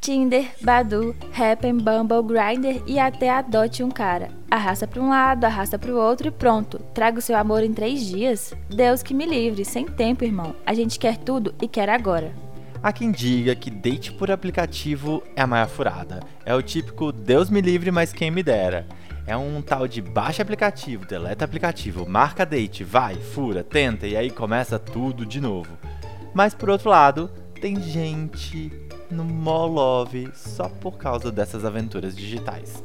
Tinder, Badu, Happn, Bumble, Grindr e até adote um cara. Arrasta para um lado, arrasta para o outro e pronto. Traga o seu amor em três dias. Deus que me livre, sem tempo, irmão. A gente quer tudo e quer agora. Há quem diga que date por aplicativo é a maior furada. É o típico Deus me livre, mas quem me dera. É um tal de baixa aplicativo, deleta aplicativo, marca date, vai, fura, tenta e aí começa tudo de novo. Mas por outro lado, tem gente no Molove só por causa dessas aventuras digitais.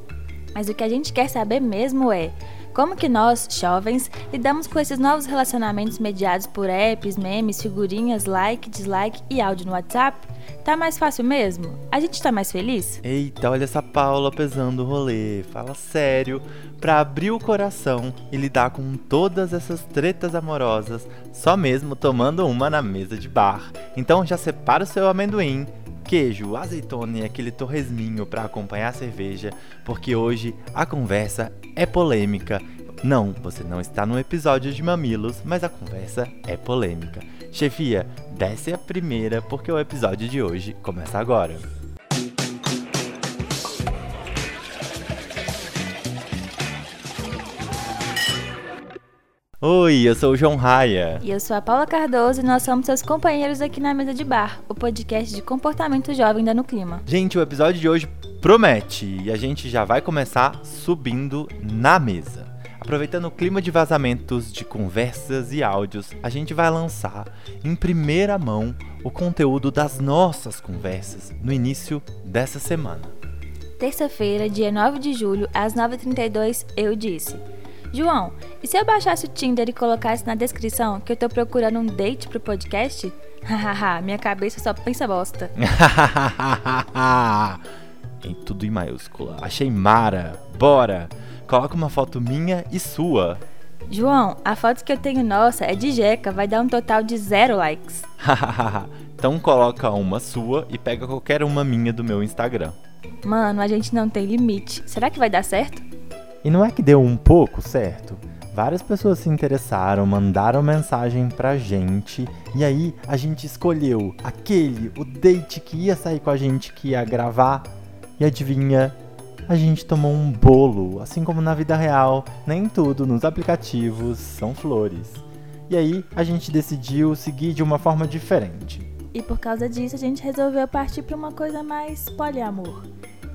Mas o que a gente quer saber mesmo é como que nós, jovens, lidamos com esses novos relacionamentos mediados por apps, memes, figurinhas, like, dislike e áudio no WhatsApp? Tá mais fácil mesmo? A gente tá mais feliz? Eita, olha essa Paula pesando o rolê. Fala sério. Pra abrir o coração e lidar com todas essas tretas amorosas, só mesmo tomando uma na mesa de bar. Então já separa o seu amendoim queijo, azeitona e aquele torresminho para acompanhar a cerveja, porque hoje a conversa é polêmica. Não, você não está no episódio de Mamilos, mas a conversa é polêmica. Chefia, desce a primeira porque o episódio de hoje começa agora. Oi, eu sou o João Raia. E eu sou a Paula Cardoso e nós somos seus companheiros aqui na Mesa de Bar, o podcast de comportamento jovem da No Clima. Gente, o episódio de hoje promete e a gente já vai começar subindo na mesa. Aproveitando o clima de vazamentos de conversas e áudios, a gente vai lançar em primeira mão o conteúdo das nossas conversas no início dessa semana. Terça-feira, dia 9 de julho, às 9h32, eu disse. João, e se eu baixasse o Tinder e colocasse na descrição que eu tô procurando um date pro podcast? Hahaha, minha cabeça só pensa bosta. em tudo em maiúscula. Achei mara. Bora. Coloca uma foto minha e sua. João, a foto que eu tenho nossa é de Jeca, vai dar um total de zero likes. então coloca uma sua e pega qualquer uma minha do meu Instagram. Mano, a gente não tem limite. Será que vai dar certo? E não é que deu um pouco certo? Várias pessoas se interessaram, mandaram mensagem pra gente, e aí a gente escolheu aquele, o date que ia sair com a gente, que ia gravar, e adivinha? A gente tomou um bolo, assim como na vida real, nem tudo nos aplicativos são flores. E aí a gente decidiu seguir de uma forma diferente. E por causa disso a gente resolveu partir para uma coisa mais poliamor.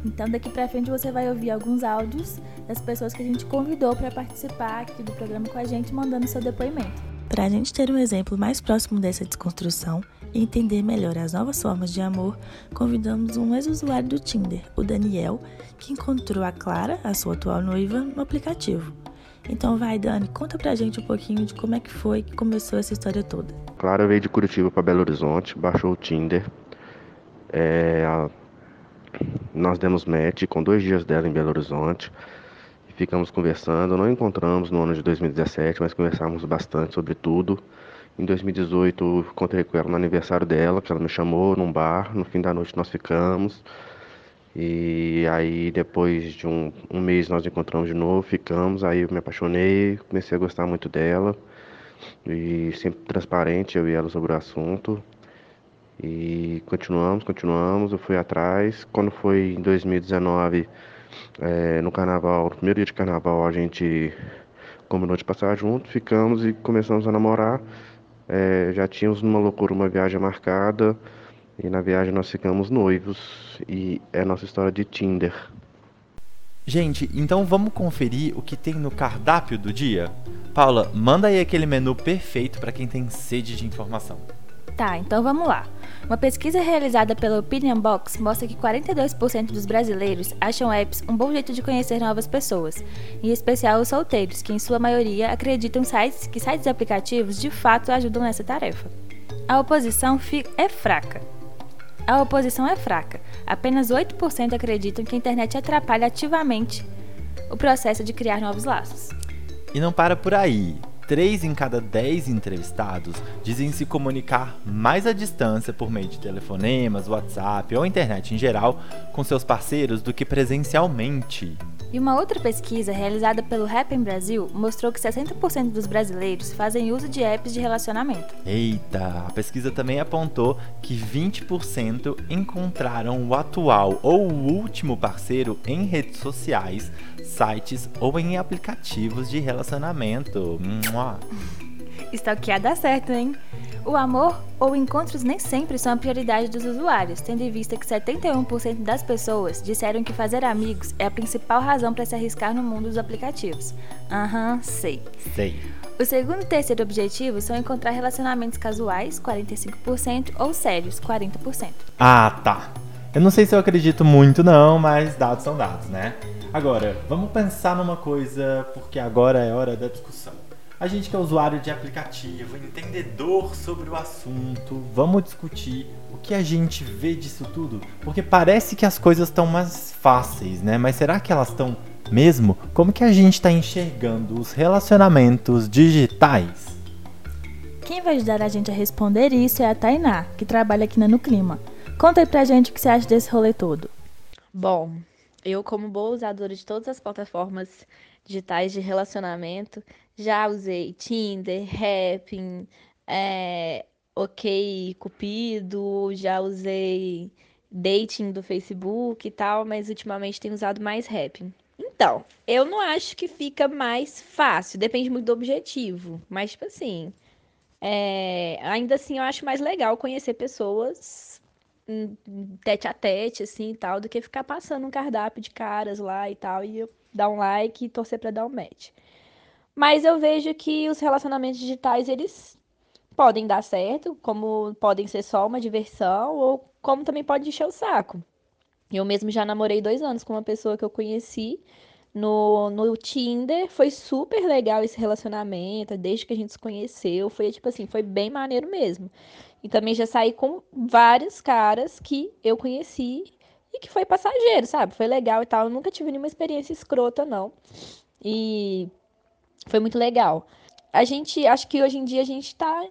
Então daqui para frente você vai ouvir alguns áudios das pessoas que a gente convidou para participar aqui do programa com a gente, mandando seu depoimento. Para a gente ter um exemplo mais próximo dessa desconstrução e entender melhor as novas formas de amor, convidamos um ex-usuário do Tinder, o Daniel, que encontrou a Clara, a sua atual noiva, no aplicativo. Então vai, Dani, conta pra gente um pouquinho de como é que foi que começou essa história toda. Clara veio de Curitiba para Belo Horizonte, baixou o Tinder. É, a nós demos match com dois dias dela em Belo Horizonte e ficamos conversando. Não encontramos no ano de 2017, mas conversamos bastante sobre tudo. Em 2018, encontrei com ela no aniversário dela, que ela me chamou num bar. No fim da noite, nós ficamos. E aí, depois de um, um mês, nós encontramos de novo, ficamos. Aí, eu me apaixonei, comecei a gostar muito dela. E sempre transparente, eu e ela sobre o assunto. E continuamos, continuamos, eu fui atrás. Quando foi em 2019, é, no carnaval, no primeiro dia de carnaval, a gente combinou de passar junto, ficamos e começamos a namorar. É, já tínhamos numa loucura uma viagem marcada e na viagem nós ficamos noivos e é nossa história de Tinder. Gente, então vamos conferir o que tem no cardápio do dia? Paula, manda aí aquele menu perfeito para quem tem sede de informação. Tá, então vamos lá. Uma pesquisa realizada pela Opinion Box mostra que 42% dos brasileiros acham apps um bom jeito de conhecer novas pessoas, em especial os solteiros, que em sua maioria acreditam sites, que sites e aplicativos de fato ajudam nessa tarefa. A oposição é fraca. A oposição é fraca. Apenas 8% acreditam que a internet atrapalha ativamente o processo de criar novos laços. E não para por aí. 3 em cada 10 entrevistados dizem se comunicar mais à distância por meio de telefonemas, WhatsApp ou internet em geral com seus parceiros do que presencialmente. E uma outra pesquisa realizada pelo Happn Brasil mostrou que 60% dos brasileiros fazem uso de apps de relacionamento. Eita, a pesquisa também apontou que 20% encontraram o atual ou o último parceiro em redes sociais, sites ou em aplicativos de relacionamento. Mua. Stalkear dá certo, hein? O amor ou encontros nem sempre são a prioridade dos usuários, tendo em vista que 71% das pessoas disseram que fazer amigos é a principal razão para se arriscar no mundo dos aplicativos. Aham, uhum, sei. Sei. O segundo e terceiro objetivo são encontrar relacionamentos casuais, 45%, ou sérios, 40%. Ah, tá. Eu não sei se eu acredito muito não, mas dados são dados, né? Agora, vamos pensar numa coisa, porque agora é hora da discussão. A gente que é usuário de aplicativo, entendedor sobre o assunto, vamos discutir o que a gente vê disso tudo, porque parece que as coisas estão mais fáceis, né? Mas será que elas estão mesmo? Como que a gente está enxergando os relacionamentos digitais? Quem vai ajudar a gente a responder isso é a Tainá, que trabalha aqui na No Clima. Conta aí pra gente o que você acha desse rolê todo. Bom, eu como boa usadora de todas as plataformas digitais de relacionamento, já usei Tinder, Happn, é, Ok Cupido, já usei dating do Facebook e tal, mas ultimamente tenho usado mais Happn. Então, eu não acho que fica mais fácil, depende muito do objetivo, mas tipo assim, é, ainda assim eu acho mais legal conhecer pessoas tete a tete, assim, e tal, do que ficar passando um cardápio de caras lá e tal, e eu dar um like e torcer para dar um match. Mas eu vejo que os relacionamentos digitais, eles podem dar certo, como podem ser só uma diversão, ou como também pode encher o saco. Eu mesmo já namorei dois anos com uma pessoa que eu conheci no, no Tinder. Foi super legal esse relacionamento, desde que a gente se conheceu. Foi tipo assim, foi bem maneiro mesmo. E também já saí com vários caras que eu conheci e que foi passageiro, sabe? Foi legal e tal. Eu nunca tive nenhuma experiência escrota, não. E foi muito legal. A gente, acho que hoje em dia a gente tá.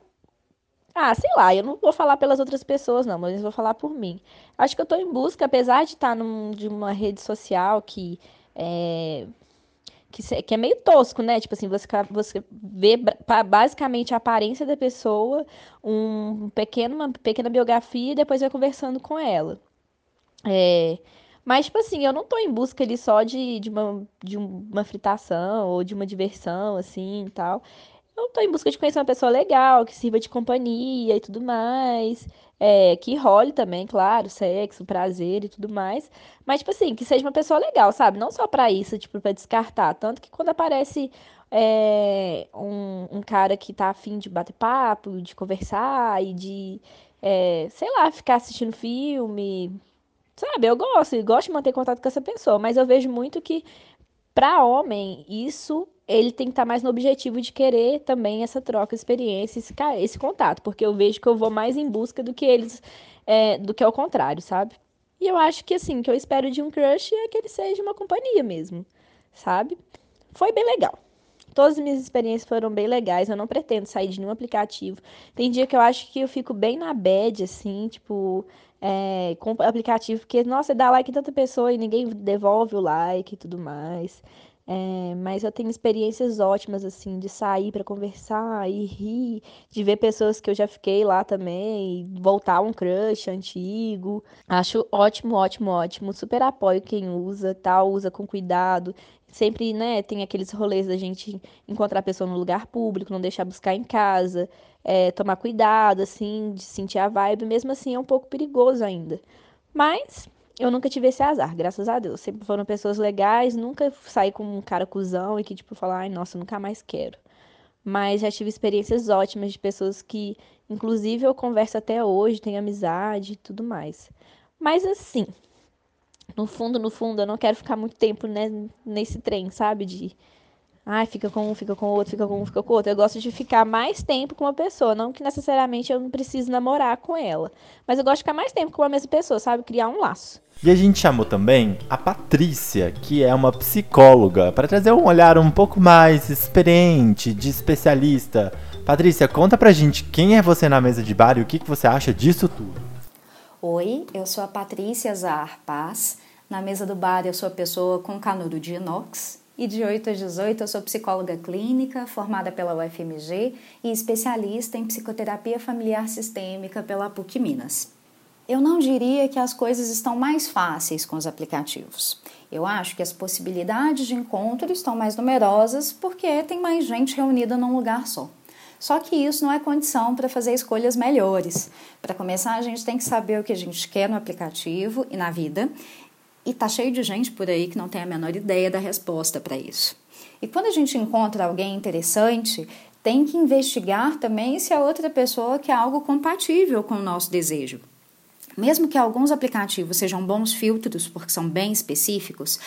Ah, sei lá, eu não vou falar pelas outras pessoas, não, mas vou falar por mim. Acho que eu tô em busca, apesar de estar tá num, de uma rede social que é, que, que, é meio tosco, né? Tipo assim, você, você vê basicamente a aparência da pessoa, um pequeno, uma pequena biografia e depois vai conversando com ela. É, mas, tipo assim, eu não tô em busca ali só de, de, uma, de uma fritação ou de uma diversão, assim, e tal. Eu tô em busca de conhecer uma pessoa legal, que sirva de companhia e tudo mais. É, que role também, claro, sexo, prazer e tudo mais. Mas, tipo assim, que seja uma pessoa legal, sabe? Não só pra isso, tipo, pra descartar. Tanto que quando aparece é, um, um cara que tá afim de bater papo, de conversar e de, é, sei lá, ficar assistindo filme, Sabe, eu gosto, eu gosto de manter contato com essa pessoa, mas eu vejo muito que para homem, isso ele tem que estar tá mais no objetivo de querer também essa troca experiência, esse, esse contato, porque eu vejo que eu vou mais em busca do que eles, é, do que ao contrário, sabe? E eu acho que assim, que eu espero de um crush é que ele seja uma companhia mesmo, sabe? Foi bem legal. Todas as minhas experiências foram bem legais. Eu não pretendo sair de nenhum aplicativo. Tem dia que eu acho que eu fico bem na bad, assim, tipo, é, com aplicativo, porque, nossa, dá like em tanta pessoa e ninguém devolve o like e tudo mais. É, mas eu tenho experiências ótimas, assim, de sair para conversar e rir, de ver pessoas que eu já fiquei lá também, voltar um crush antigo. Acho ótimo, ótimo, ótimo. Super apoio quem usa, tal, usa com cuidado. Sempre, né, tem aqueles rolês da gente encontrar a pessoa no lugar público, não deixar buscar em casa é, tomar cuidado, assim, de sentir a vibe, mesmo assim é um pouco perigoso ainda. Mas eu nunca tive esse azar, graças a Deus. Sempre foram pessoas legais, nunca saí com um cara cuzão e que, tipo, falar, ai, nossa, nunca mais quero. Mas já tive experiências ótimas de pessoas que, inclusive, eu converso até hoje, tenho amizade e tudo mais. Mas assim, no fundo, no fundo, eu não quero ficar muito tempo né, nesse trem, sabe? De Ai, fica com um, fica com outro, fica com um, fica com outro. Eu gosto de ficar mais tempo com uma pessoa. Não que necessariamente eu não precise namorar com ela. Mas eu gosto de ficar mais tempo com a mesma pessoa, sabe? Criar um laço. E a gente chamou também a Patrícia, que é uma psicóloga, para trazer um olhar um pouco mais experiente, de especialista. Patrícia, conta pra gente quem é você na mesa de bar e o que, que você acha disso tudo. Oi, eu sou a Patrícia Zahar Paz, Na mesa do bar eu sou a pessoa com canudo de inox e de 8 às 18 eu sou psicóloga clínica, formada pela UFMG e especialista em psicoterapia familiar sistêmica pela PUC Minas. Eu não diria que as coisas estão mais fáceis com os aplicativos. Eu acho que as possibilidades de encontro estão mais numerosas porque tem mais gente reunida num lugar só. Só que isso não é condição para fazer escolhas melhores. Para começar, a gente tem que saber o que a gente quer no aplicativo e na vida e tá cheio de gente por aí que não tem a menor ideia da resposta para isso. E quando a gente encontra alguém interessante, tem que investigar também se a outra pessoa quer algo compatível com o nosso desejo. Mesmo que alguns aplicativos sejam bons filtros porque são bem específicos,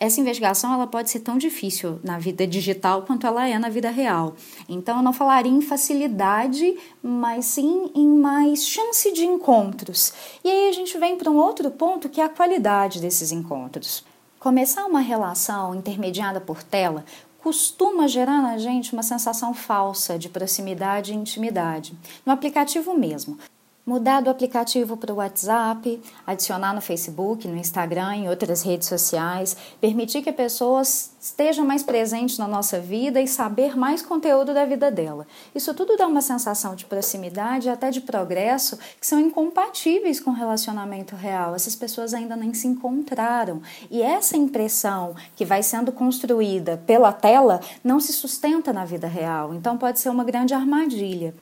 essa investigação ela pode ser tão difícil na vida digital quanto ela é na vida real. Então eu não falaria em facilidade, mas sim em mais chance de encontros. E aí a gente vem para um outro ponto que é a qualidade desses encontros. Começar uma relação intermediada por tela costuma gerar na gente uma sensação falsa de proximidade e intimidade. No aplicativo mesmo, mudar do aplicativo para o WhatsApp, adicionar no Facebook, no Instagram, em outras redes sociais, permitir que a pessoa esteja mais presente na nossa vida e saber mais conteúdo da vida dela. Isso tudo dá uma sensação de proximidade e até de progresso que são incompatíveis com o relacionamento real. Essas pessoas ainda nem se encontraram. E essa impressão que vai sendo construída pela tela não se sustenta na vida real. Então pode ser uma grande armadilha.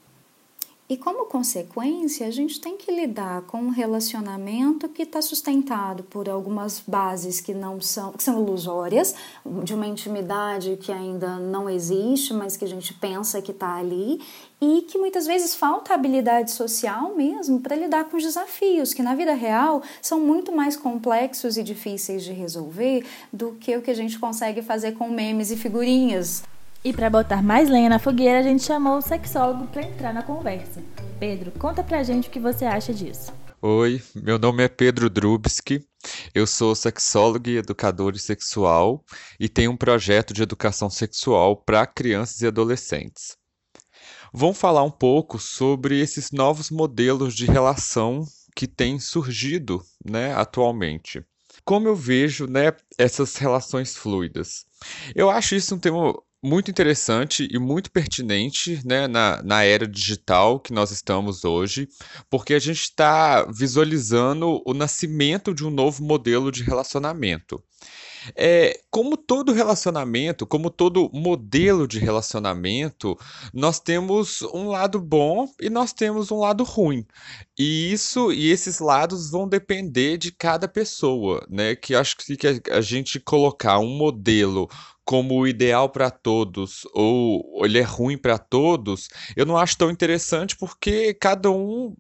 E como consequência, a gente tem que lidar com um relacionamento que está sustentado por algumas bases que não são, que são ilusórias, de uma intimidade que ainda não existe, mas que a gente pensa que está ali, e que muitas vezes falta habilidade social mesmo para lidar com os desafios, que na vida real são muito mais complexos e difíceis de resolver do que o que a gente consegue fazer com memes e figurinhas. E para botar mais lenha na fogueira, a gente chamou o sexólogo para entrar na conversa. Pedro, conta pra gente o que você acha disso. Oi, meu nome é Pedro Drubski. Eu sou sexólogo e educador sexual e tenho um projeto de educação sexual para crianças e adolescentes. Vamos falar um pouco sobre esses novos modelos de relação que têm surgido né, atualmente. Como eu vejo né, essas relações fluidas? Eu acho isso um tema muito interessante e muito pertinente né, na, na era digital que nós estamos hoje, porque a gente está visualizando o nascimento de um novo modelo de relacionamento. É, como todo relacionamento, como todo modelo de relacionamento, nós temos um lado bom e nós temos um lado ruim. E isso e esses lados vão depender de cada pessoa, né? Que acho que a gente colocar um modelo como o ideal para todos ou ele é ruim para todos, eu não acho tão interessante porque cada um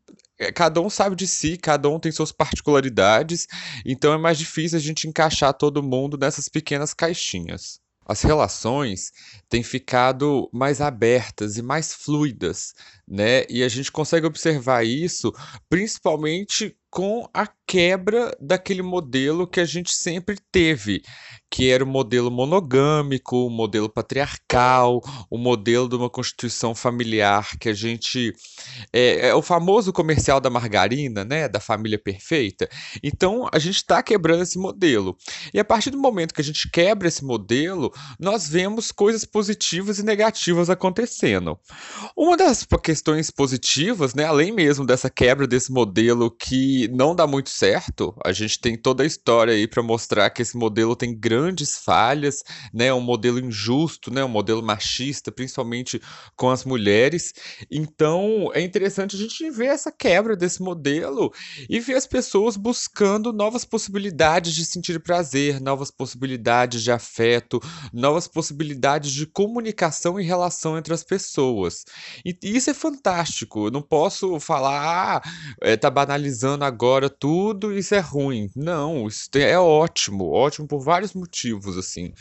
cada um sabe de si, cada um tem suas particularidades, então é mais difícil a gente encaixar todo mundo nessas pequenas caixinhas. As relações têm ficado mais abertas e mais fluidas, né? E a gente consegue observar isso principalmente com a quebra daquele modelo que a gente sempre teve, que era o modelo monogâmico, o modelo patriarcal, o modelo de uma constituição familiar que a gente é, é o famoso comercial da margarina, né, da família perfeita. Então a gente está quebrando esse modelo e a partir do momento que a gente quebra esse modelo, nós vemos coisas positivas e negativas acontecendo. Uma das questões positivas, né, além mesmo dessa quebra desse modelo que não dá muito certo, a gente tem toda a história aí para mostrar que esse modelo tem grandes falhas, né? Um modelo injusto, né? Um modelo machista, principalmente com as mulheres. Então, é interessante a gente ver essa quebra desse modelo e ver as pessoas buscando novas possibilidades de sentir prazer, novas possibilidades de afeto, novas possibilidades de comunicação e relação entre as pessoas. E isso é. Eu não posso falar, ah, é, tá banalizando agora tudo, isso é ruim. Não, isso é ótimo, ótimo por vários motivos, assim.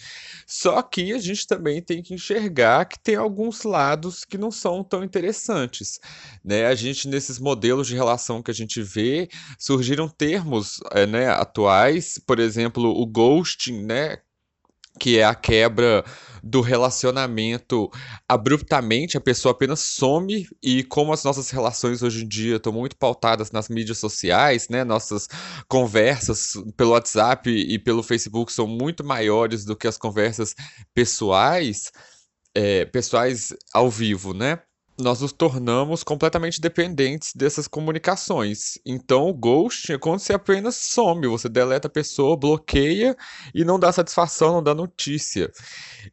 Só que a gente também tem que enxergar que tem alguns lados que não são tão interessantes, né? A gente nesses modelos de relação que a gente vê, surgiram termos, é, né, atuais, por exemplo, o ghosting, né, que é a quebra do relacionamento abruptamente, a pessoa apenas some e como as nossas relações hoje em dia estão muito pautadas nas mídias sociais, né? Nossas conversas pelo WhatsApp e pelo Facebook são muito maiores do que as conversas pessoais, é, pessoais ao vivo, né? Nós nos tornamos completamente dependentes dessas comunicações. Então, o ghost é quando você apenas some, você deleta a pessoa, bloqueia e não dá satisfação, não dá notícia.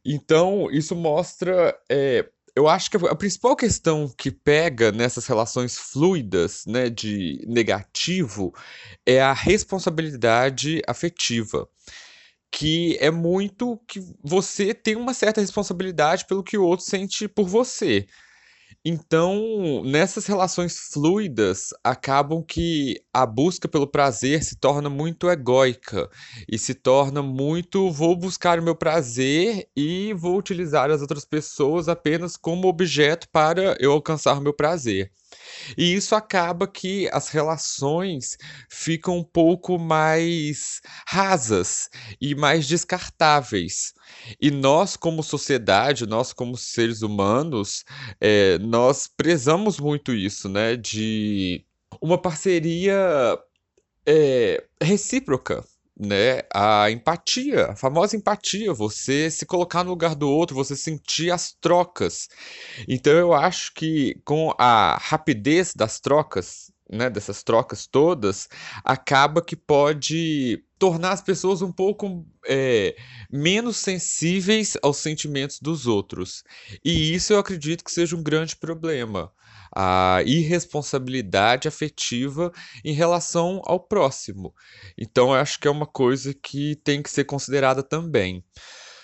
Então, isso mostra. É, eu acho que a principal questão que pega nessas relações fluidas, né, de negativo, é a responsabilidade afetiva que é muito que você tem uma certa responsabilidade pelo que o outro sente por você. Então, nessas relações fluidas, acabam que a busca pelo prazer se torna muito egóica e se torna muito vou buscar o meu prazer e vou utilizar as outras pessoas apenas como objeto para eu alcançar o meu prazer. E isso acaba que as relações ficam um pouco mais rasas e mais descartáveis. E nós, como sociedade, nós, como seres humanos, é, nós prezamos muito isso, né? De uma parceria é, recíproca né, a empatia, a famosa empatia, você se colocar no lugar do outro, você sentir as trocas. Então eu acho que com a rapidez das trocas, né, dessas trocas todas, acaba que pode tornar as pessoas um pouco é, menos sensíveis aos sentimentos dos outros. E isso eu acredito que seja um grande problema a irresponsabilidade afetiva em relação ao próximo. Então, eu acho que é uma coisa que tem que ser considerada também.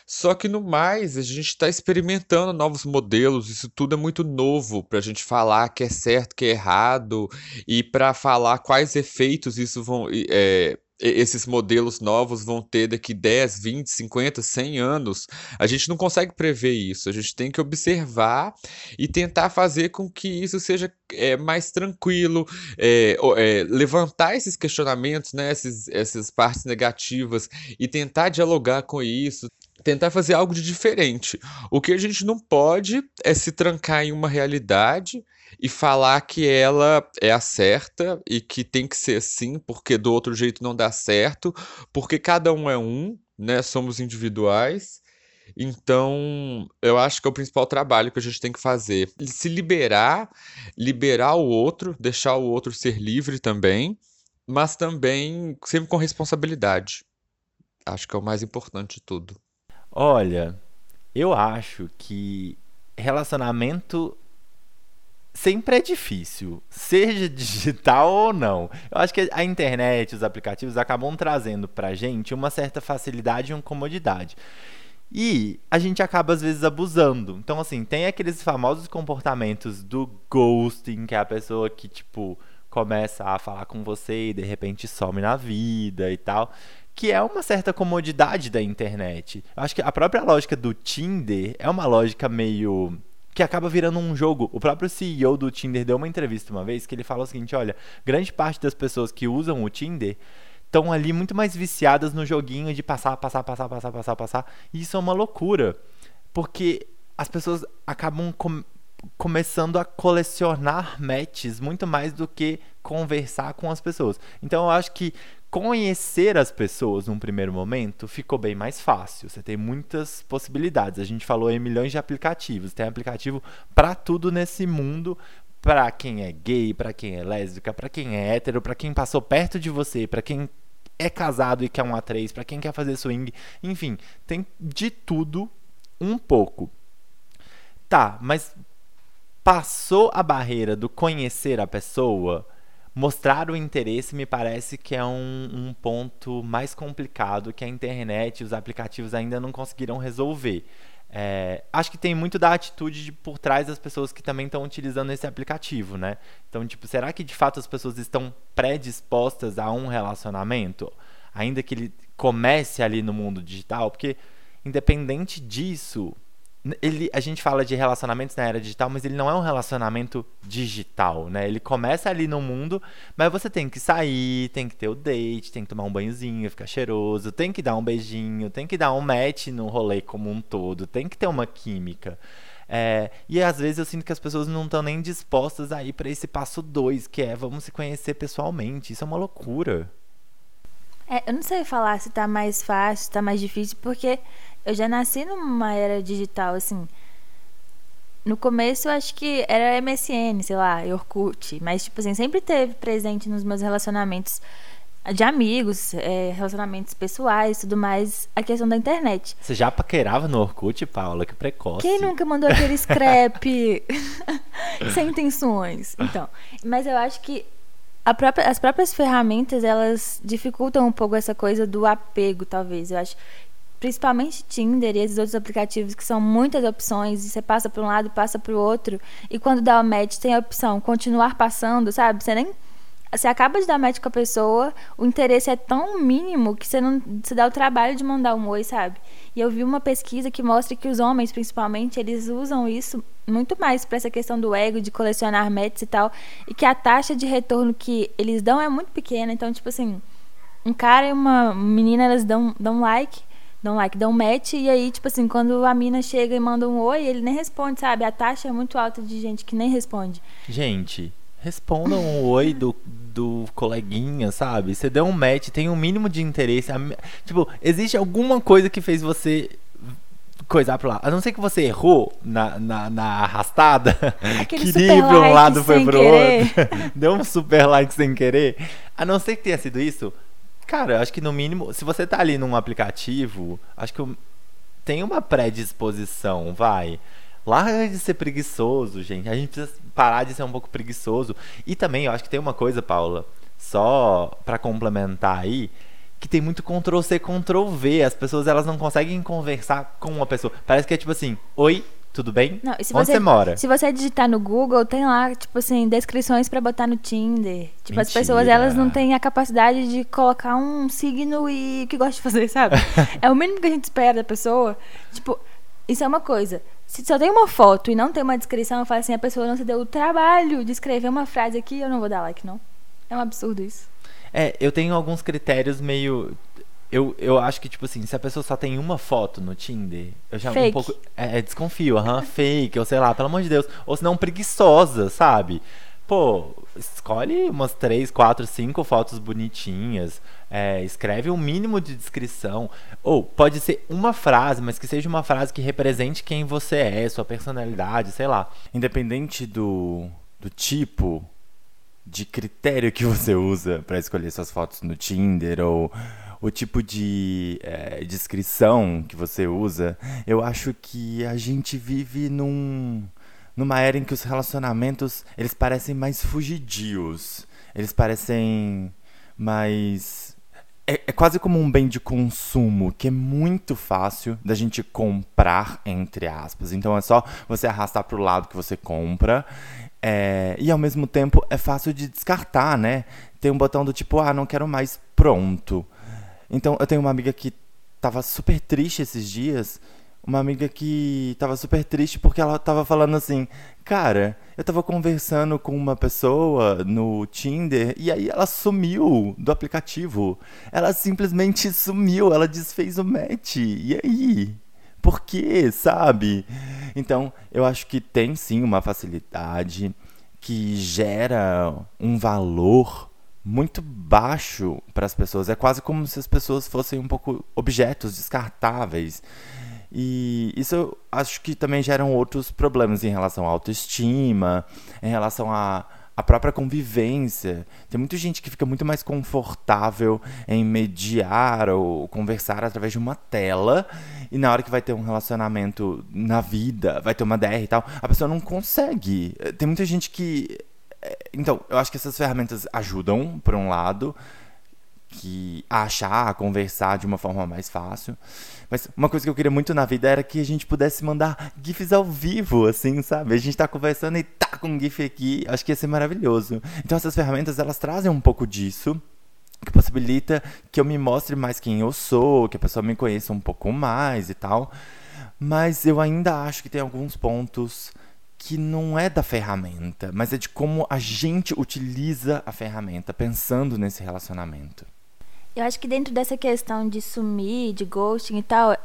Só que no mais, a gente está experimentando novos modelos, isso tudo é muito novo para a gente falar que é certo, que é errado, e para falar quais efeitos isso vão, é, esses modelos novos vão ter daqui 10, 20, 50, 100 anos. A gente não consegue prever isso. A gente tem que observar e tentar fazer com que isso seja é, mais tranquilo, é, é, levantar esses questionamentos, né, esses, essas partes negativas e tentar dialogar com isso. Tentar fazer algo de diferente. O que a gente não pode é se trancar em uma realidade e falar que ela é a certa e que tem que ser assim, porque do outro jeito não dá certo, porque cada um é um, né? Somos individuais. Então, eu acho que é o principal trabalho que a gente tem que fazer. Se liberar, liberar o outro, deixar o outro ser livre também, mas também sempre com responsabilidade. Acho que é o mais importante de tudo. Olha, eu acho que relacionamento sempre é difícil, seja digital ou não. Eu acho que a internet, os aplicativos acabam trazendo pra gente uma certa facilidade e uma comodidade. E a gente acaba às vezes abusando. Então assim, tem aqueles famosos comportamentos do ghosting, que é a pessoa que tipo começa a falar com você e de repente some na vida e tal que é uma certa comodidade da internet. Eu acho que a própria lógica do Tinder é uma lógica meio que acaba virando um jogo. O próprio CEO do Tinder deu uma entrevista uma vez que ele falou o seguinte: olha, grande parte das pessoas que usam o Tinder estão ali muito mais viciadas no joguinho de passar, passar, passar, passar, passar, passar. E isso é uma loucura. Porque as pessoas acabam com começando a colecionar matches muito mais do que conversar com as pessoas. Então eu acho que conhecer as pessoas num primeiro momento ficou bem mais fácil. Você tem muitas possibilidades. A gente falou em milhões de aplicativos. Tem aplicativo para tudo nesse mundo. Para quem é gay, para quem é lésbica, para quem é hétero, para quem passou perto de você, para quem é casado e quer um A3, para quem quer fazer swing, enfim, tem de tudo um pouco. Tá, mas passou a barreira do conhecer a pessoa, mostrar o interesse me parece que é um, um, ponto mais complicado que a internet e os aplicativos ainda não conseguiram resolver. É, acho que tem muito da atitude de, por trás das pessoas que também estão utilizando esse aplicativo, né? Então, tipo, será que de fato as pessoas estão predispostas a um relacionamento, ainda que ele comece ali no mundo digital? Porque, independente disso, ele, a gente fala de relacionamentos na era digital, mas ele não é um relacionamento digital, né? Ele começa ali no mundo, mas você tem que sair, tem que ter o date, tem que tomar um banhozinho, ficar cheiroso, tem que dar um beijinho, tem que dar um match no rolê como um todo, tem que ter uma química. É, e às vezes eu sinto que as pessoas não estão nem dispostas a ir para esse passo dois, que é vamos se conhecer pessoalmente. Isso é uma loucura. É, eu não sei falar se tá mais fácil, se tá mais difícil, porque eu já nasci numa era digital, assim. No começo eu acho que era MSN, sei lá, Orkut, mas tipo assim, sempre teve presente nos meus relacionamentos de amigos, é, relacionamentos pessoais tudo mais, a questão da internet. Você já paquerava no Orkut, Paula? Que precoce. Quem nunca mandou aquele scrap sem intenções? Então, mas eu acho que própria, as próprias ferramentas, elas dificultam um pouco essa coisa do apego, talvez. Eu acho principalmente Tinder e esses outros aplicativos que são muitas opções, e você passa para um lado passa para o outro, e quando dá o match tem a opção continuar passando, sabe? Você nem você acaba de dar match com a pessoa, o interesse é tão mínimo que você não se dá o trabalho de mandar um oi, sabe? E eu vi uma pesquisa que mostra que os homens, principalmente, eles usam isso muito mais para essa questão do ego, de colecionar matches e tal, e que a taxa de retorno que eles dão é muito pequena. Então, tipo assim, um cara e uma menina, elas dão, dão like, dão like, dão match, e aí, tipo assim, quando a mina chega e manda um oi, ele nem responde, sabe? A taxa é muito alta de gente que nem responde. Gente, respondam um oi do, do coleguinha, sabe? Você deu um match, tem um mínimo de interesse. Tipo, existe alguma coisa que fez você coisar pro lado. A não ser que você errou na, na, na arrastada, Aquele queria ir pra um like lado, foi pro querer. outro. Deu um super like sem querer. A não ser que tenha sido isso, cara, acho que no mínimo, se você tá ali num aplicativo, acho que tem uma predisposição, vai. Larga de ser preguiçoso, gente. A gente precisa parar de ser um pouco preguiçoso. E também, eu acho que tem uma coisa, Paula, só pra complementar aí, que tem muito Ctrl C, Ctrl V. As pessoas elas não conseguem conversar com uma pessoa. Parece que é tipo assim: Oi, tudo bem? Não, se Onde você, você mora? Se você digitar no Google, tem lá, tipo assim, descrições pra botar no Tinder. Tipo, as Mentira. pessoas, elas não têm a capacidade de colocar um signo e o que gosta de fazer, sabe? é o mínimo que a gente espera da pessoa. Tipo, isso é uma coisa. Se só tem uma foto e não tem uma descrição, eu falo assim, a pessoa não se deu o trabalho de escrever uma frase aqui, eu não vou dar like, não. É um absurdo isso. É, eu tenho alguns critérios meio. Eu, eu acho que, tipo assim, se a pessoa só tem uma foto no Tinder, eu já um Fake. pouco. É, é, desconfio, aham, fake, ou sei lá, pelo amor de Deus. Ou se não, preguiçosa, sabe? Pô, escolhe umas três, quatro, cinco fotos bonitinhas. é, escreve um mínimo de descrição. Ou pode ser uma frase, mas que seja uma frase que represente quem você é, sua personalidade, sei lá. Independente do, do tipo de critério que você usa para escolher suas fotos no Tinder ou o tipo de eh, descrição que você usa, eu acho que a gente vive num, numa era em que os relacionamentos eles parecem mais fugidios, eles parecem mais é, é quase como um bem de consumo que é muito fácil da gente comprar, entre aspas. Então é só você arrastar pro lado que você compra. é, e ao mesmo tempo é fácil de descartar, né? Tem um botão do tipo, ah, não quero mais, pronto. Então eu tenho uma amiga que tava super triste esses dias. Uma amiga que tava super triste porque ela tava falando assim: Cara, eu tava conversando com uma pessoa no Tinder e aí ela sumiu do aplicativo. Ela simplesmente sumiu, ela desfez o match. E aí? Por quê, sabe? Então, eu acho que tem sim uma facilidade que gera um valor muito baixo para as pessoas. É quase como se as pessoas fossem um pouco objetos descartáveis. E isso eu acho que também geram outros problemas em relação à autoestima, em relação à, à própria convivência. Tem muita gente que fica muito mais confortável em mediar ou conversar através de uma tela, e na hora que vai ter um relacionamento na vida, vai ter uma DR e tal, a pessoa não consegue. Tem muita gente que. É, Então, eu acho que essas ferramentas ajudam, por um lado, que a achar, a conversar de uma forma mais fácil. Mas uma coisa que eu queria muito na vida era que a gente pudesse mandar GIFs ao vivo, assim, sabe? A gente tá conversando e tá com um GIF aqui, acho que ia ser maravilhoso. Então essas ferramentas, elas trazem um pouco disso, que possibilita que eu me mostre mais quem eu sou, que a pessoa me conheça um pouco mais e tal. Mas eu ainda acho que tem alguns pontos que não é da ferramenta, mas é de como a gente utiliza a ferramenta pensando nesse relacionamento. Eu acho que dentro dessa questão de sumir, de ghosting e tal,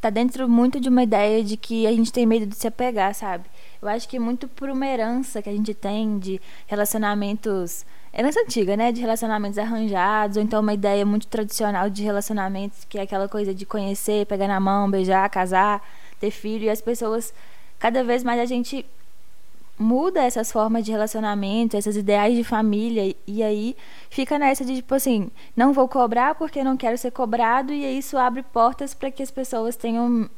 tá dentro muito de uma ideia de que a gente tem medo de se apegar, sabe? Eu acho que muito por uma herança que a gente tem de relacionamentos. Herança antiga, né? De relacionamentos arranjados, ou então uma ideia muito tradicional de relacionamentos, que é aquela coisa de conhecer, pegar na mão, beijar, casar, ter filho, e as pessoas. Cada vez mais a gente muda essas formas de relacionamento, esses ideais de família, e aí fica nessa de tipo assim, não vou cobrar porque não quero ser cobrado, e isso abre portas para que as pessoas tenham.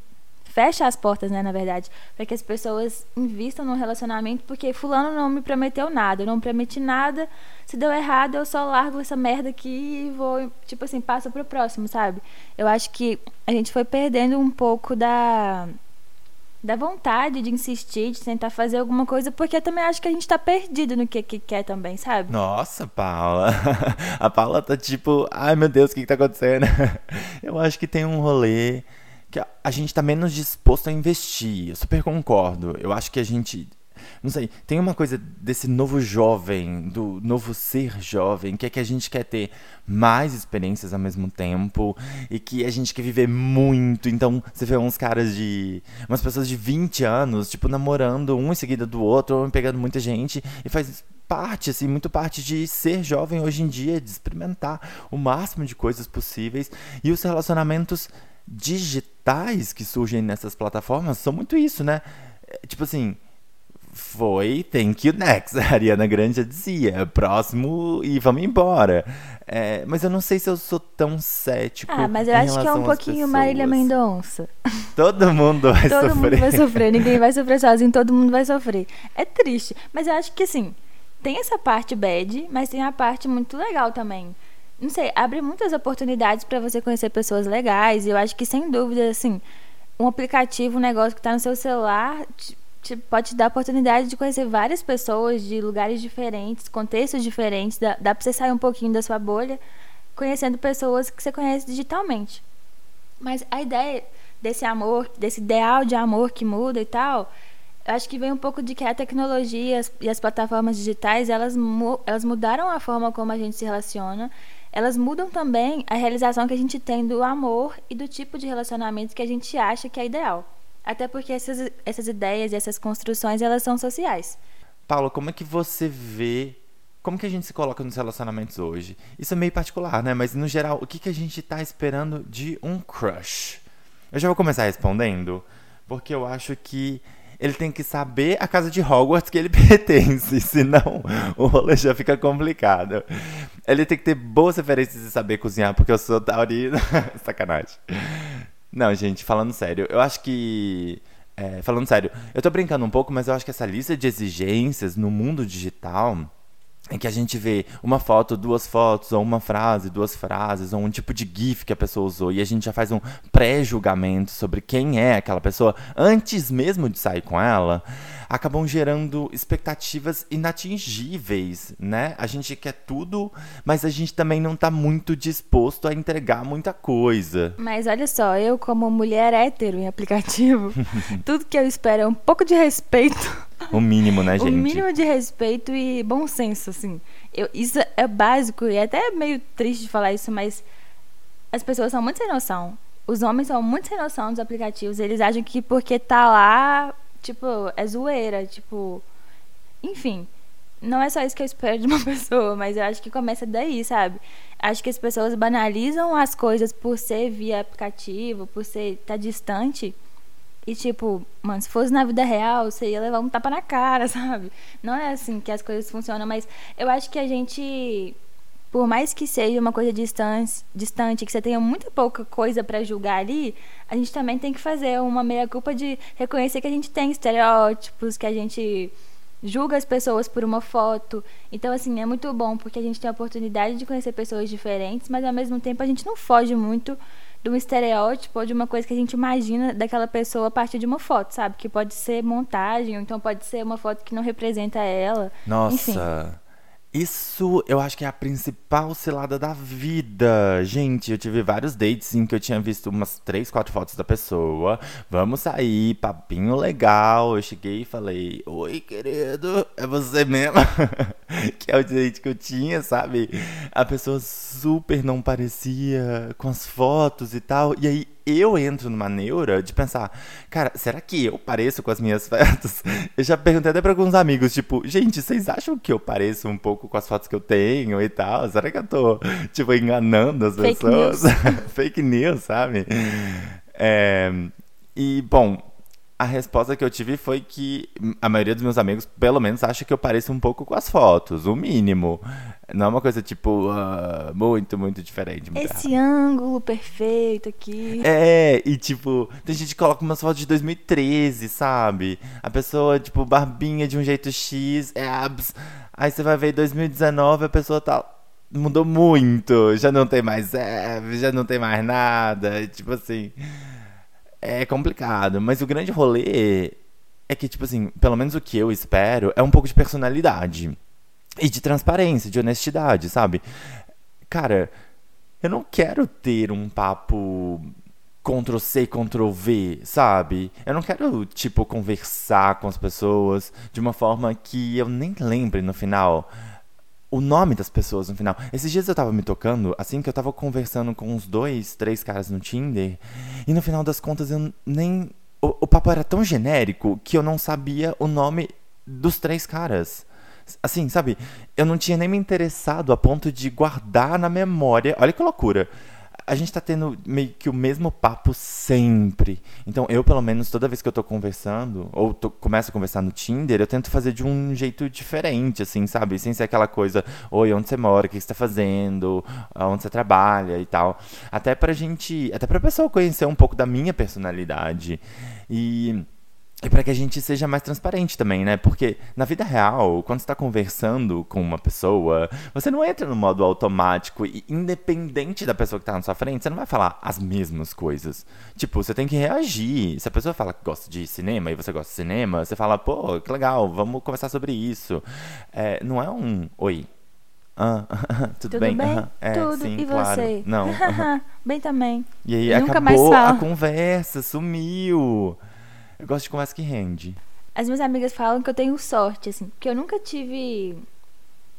Fecha as portas, né, na verdade, para que as pessoas invistam no relacionamento, porque Fulano não me prometeu nada, eu não prometi nada, se deu errado, eu só largo essa merda aqui e vou, tipo assim, passo pro próximo, sabe? Eu acho que a gente foi perdendo um pouco da da vontade de insistir, de tentar fazer alguma coisa, porque eu também acho que a gente tá perdido no que, que quer também, sabe? Nossa, Paula. A Paula tá tipo, ai meu Deus, o que, que tá acontecendo? Eu acho que tem um rolê que a gente tá menos disposto a investir. Eu super concordo. Eu acho que a gente não sei, tem uma coisa desse novo jovem, do novo ser jovem, que é que a gente quer ter mais experiências ao mesmo tempo e que a gente quer viver muito. Então, você vê uns caras de. umas pessoas de 20 anos, tipo, namorando um em seguida do outro, ou pegando muita gente, e faz parte, assim, muito parte de ser jovem hoje em dia, de experimentar o máximo de coisas possíveis. E os relacionamentos digitais que surgem nessas plataformas são muito isso, né? É, tipo assim, foi Thank You Next. A Ariana Grande já dizia, próximo e vamos embora. É, mas eu não sei se eu sou tão cético. Ah, mas eu acho que é um pouquinho Marília Mendonça. Todo mundo vai todo sofrer. Todo mundo vai sofrer, ninguém vai sofrer sozinho, todo mundo vai sofrer. É triste, mas eu acho que assim, tem essa parte bad, mas tem a parte muito legal também. Não sei, abre muitas oportunidades para você conhecer pessoas legais, e eu acho que sem dúvida, assim, um aplicativo, um negócio que está no seu celular te, pode te dar a oportunidade de conhecer várias pessoas de lugares diferentes, contextos diferentes. Dá, dá você sair um pouquinho da sua bolha, conhecendo pessoas que você conhece digitalmente. Mas a ideia desse amor, desse ideal de amor que muda e tal, eu acho que vem um pouco de que a tecnologia e as plataformas digitais, elas, elas mudaram a forma como a gente se relaciona, elas mudam também a realização que a gente tem do amor e do tipo de relacionamento que a gente acha que é ideal. Até porque essas, essas ideias e essas construções, elas são sociais. Paulo, como é que você vê como que a gente se coloca nos relacionamentos hoje? Isso é meio particular, né? Mas no geral, o que, que a gente tá esperando de um crush? Eu já vou começar respondendo, porque eu acho que ele tem que saber a casa de Hogwarts que ele pertence, senão o rolê já fica complicado. Ele tem que ter boas referências e saber cozinhar, porque eu sou taurino. Sacanagem. Não, gente, falando sério, eu acho que. É, falando sério, eu tô brincando um pouco, mas eu acho que essa lista de exigências no mundo digital em que a gente vê uma foto, duas fotos, ou uma frase, duas frases, ou um tipo de GIF que a pessoa usou, e a gente já faz um pré-julgamento sobre quem é aquela pessoa antes mesmo de sair com ela, acabam gerando expectativas inatingíveis, né? A gente quer tudo, mas a gente também não tá muito disposto a entregar muita coisa. Mas olha só, eu como mulher hétero em aplicativo, tudo que eu espero é um pouco de respeito o mínimo, né, gente? O mínimo de respeito e bom senso, assim. Eu, isso é básico e é até meio triste de falar isso, mas as pessoas são muito sem noção. Os homens são muito sem noção dos aplicativos. Eles acham que porque tá lá, tipo, é zoeira, tipo. Enfim. Não é só isso que eu espero de uma pessoa, mas eu acho que começa daí, sabe? Acho que as pessoas banalizam as coisas por ser via aplicativo, por ser tá distante. E tipo, mano, se fosse na vida real, você ia levar um tapa na cara, sabe? Não é assim que as coisas funcionam, mas eu acho que a gente, por mais que seja uma coisa distante, distante que você tenha muita pouca coisa para julgar ali, a gente também tem que fazer uma meia-culpa de reconhecer que a gente tem estereótipos, que a gente julga as pessoas por uma foto. Então, assim, é muito bom porque a gente tem a oportunidade de conhecer pessoas diferentes, mas ao mesmo tempo a gente não foge muito de um estereótipo ou de uma coisa que a gente imagina daquela pessoa a partir de uma foto, sabe? Que pode ser montagem, ou então pode ser uma foto que não representa ela. Nossa. Enfim. Isso eu acho que é a principal cilada da vida. Gente, eu tive vários dates em que eu tinha visto umas três, quatro fotos da pessoa. Vamos sair, papinho legal. Eu cheguei e falei: Oi, querido, é você mesmo? que é o date que eu tinha, sabe? A pessoa super não parecia com as fotos e tal. E aí eu entro numa neura de pensar, cara, será que eu pareço com as minhas fotos? Eu já perguntei até para alguns amigos, tipo, gente, vocês acham que eu pareço um pouco com as fotos que eu tenho e tal? Será que eu tô, tipo, enganando as Fake pessoas? news. Fake news, sabe? É, e, bom, a resposta que eu tive foi que a maioria dos meus amigos, pelo menos, acha que eu pareço um pouco com as fotos, o mínimo. Não é uma coisa, tipo, ah, muito, muito diferente. muito Esse ângulo perfeito aqui. é, e tipo, tem gente que coloca umas fotos de 2013, sabe? A pessoa, tipo, barbinha de um jeito X, é abs. Aí você vai ver em 2019, a pessoa tá. Mudou muito, já não tem mais abs, já não tem mais nada. Tipo assim. É complicado, mas o grande rolê é que, tipo assim, pelo menos o que eu espero é um pouco de personalidade. E de transparência, de honestidade, sabe? Cara, eu não quero ter um papo Ctrl C, Ctrl V, sabe? Eu não quero, tipo, conversar com as pessoas de uma forma que eu nem lembre no final o nome das pessoas no final. Esses dias eu tava me tocando, assim que eu tava conversando com uns dois, três caras no Tinder, e no final das contas eu nem. O, o papo era tão genérico que eu não sabia o nome dos três caras. Assim, sabe? Eu não tinha nem me interessado a ponto de guardar na memória. Olha que loucura. A gente tá tendo meio que o mesmo papo sempre. Então, eu, pelo menos, toda vez que eu tô conversando, ou tô, começo a conversar no Tinder, eu tento fazer de um jeito diferente, assim, sabe? Sem ser aquela coisa, oi, onde você mora, o que você tá fazendo, onde você trabalha e tal. Até pra gente. Até pra pessoa conhecer um pouco da minha personalidade. E. E para que a gente seja mais transparente também, né? Porque na vida real, quando você está conversando com uma pessoa, você não entra no modo automático e independente da pessoa que tá na sua frente, você não vai falar as mesmas coisas. Tipo, você tem que reagir. Se a pessoa fala que gosta de cinema e você gosta de cinema, você fala, pô, que legal, vamos conversar sobre isso. É, não é um oi. Ah, tudo, Tudo bem? bem? Aham, é, Tudo. sim, e claro. você? Não. Bem também. E aí E acabou a conversa, sumiu. Eu gosto de conversa que rende. As minhas amigas falam que eu tenho sorte, assim, porque eu nunca tive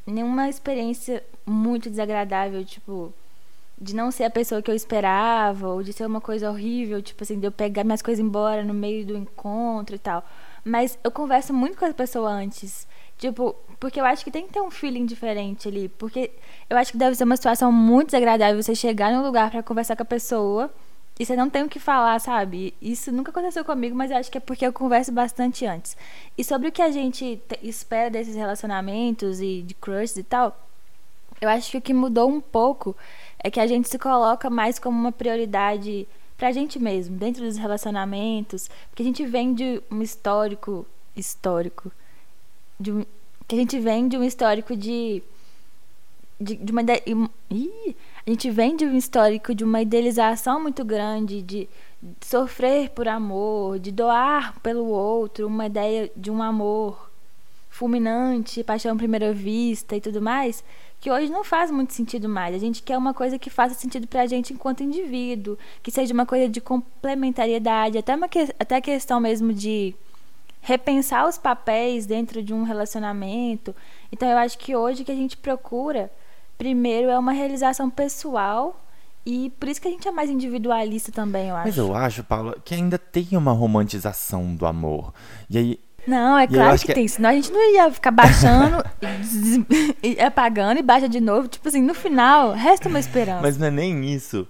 nenhuma experiência muito desagradável, tipo, de não ser a pessoa que eu esperava, ou de ser uma coisa horrível, tipo assim, de eu pegar minhas coisas embora no meio do encontro e tal. Mas eu converso muito com a pessoa antes. Tipo, porque eu acho que tem que ter um feeling diferente ali. Porque eu acho que deve ser uma situação muito desagradável você chegar num lugar pra conversar com a pessoa e você não tem o que falar, sabe? Isso nunca aconteceu comigo, mas eu acho que é porque eu converso bastante antes. E sobre o que a gente te- espera desses relacionamentos e de crushes e tal, eu acho que o que mudou um pouco é que a gente se coloca mais como uma prioridade pra gente mesmo, dentro dos relacionamentos, porque a gente vem de um histórico histórico de um, que a gente vem de um histórico de de, de uma im- Ih, a gente vem de um histórico de uma idealização muito grande de sofrer por amor, de doar pelo outro, uma ideia de um amor fulminante, paixão à primeira vista e tudo mais, que hoje não faz muito sentido mais. A gente quer uma coisa que faça sentido pra gente enquanto indivíduo, que seja uma coisa de complementariedade, até, uma que, até a questão mesmo de repensar os papéis dentro de um relacionamento. Então eu acho que hoje que a gente procura primeiro é uma realização pessoal e por isso que a gente é mais individualista também, eu acho. Mas eu acho, Paula, que ainda tem uma romantização do amor. E aí, Não, é claro que, que- tem, senão a gente não ia ficar baixando e apagando e baixa de novo. Tipo assim, no final, resta uma esperança. mas não é nem isso.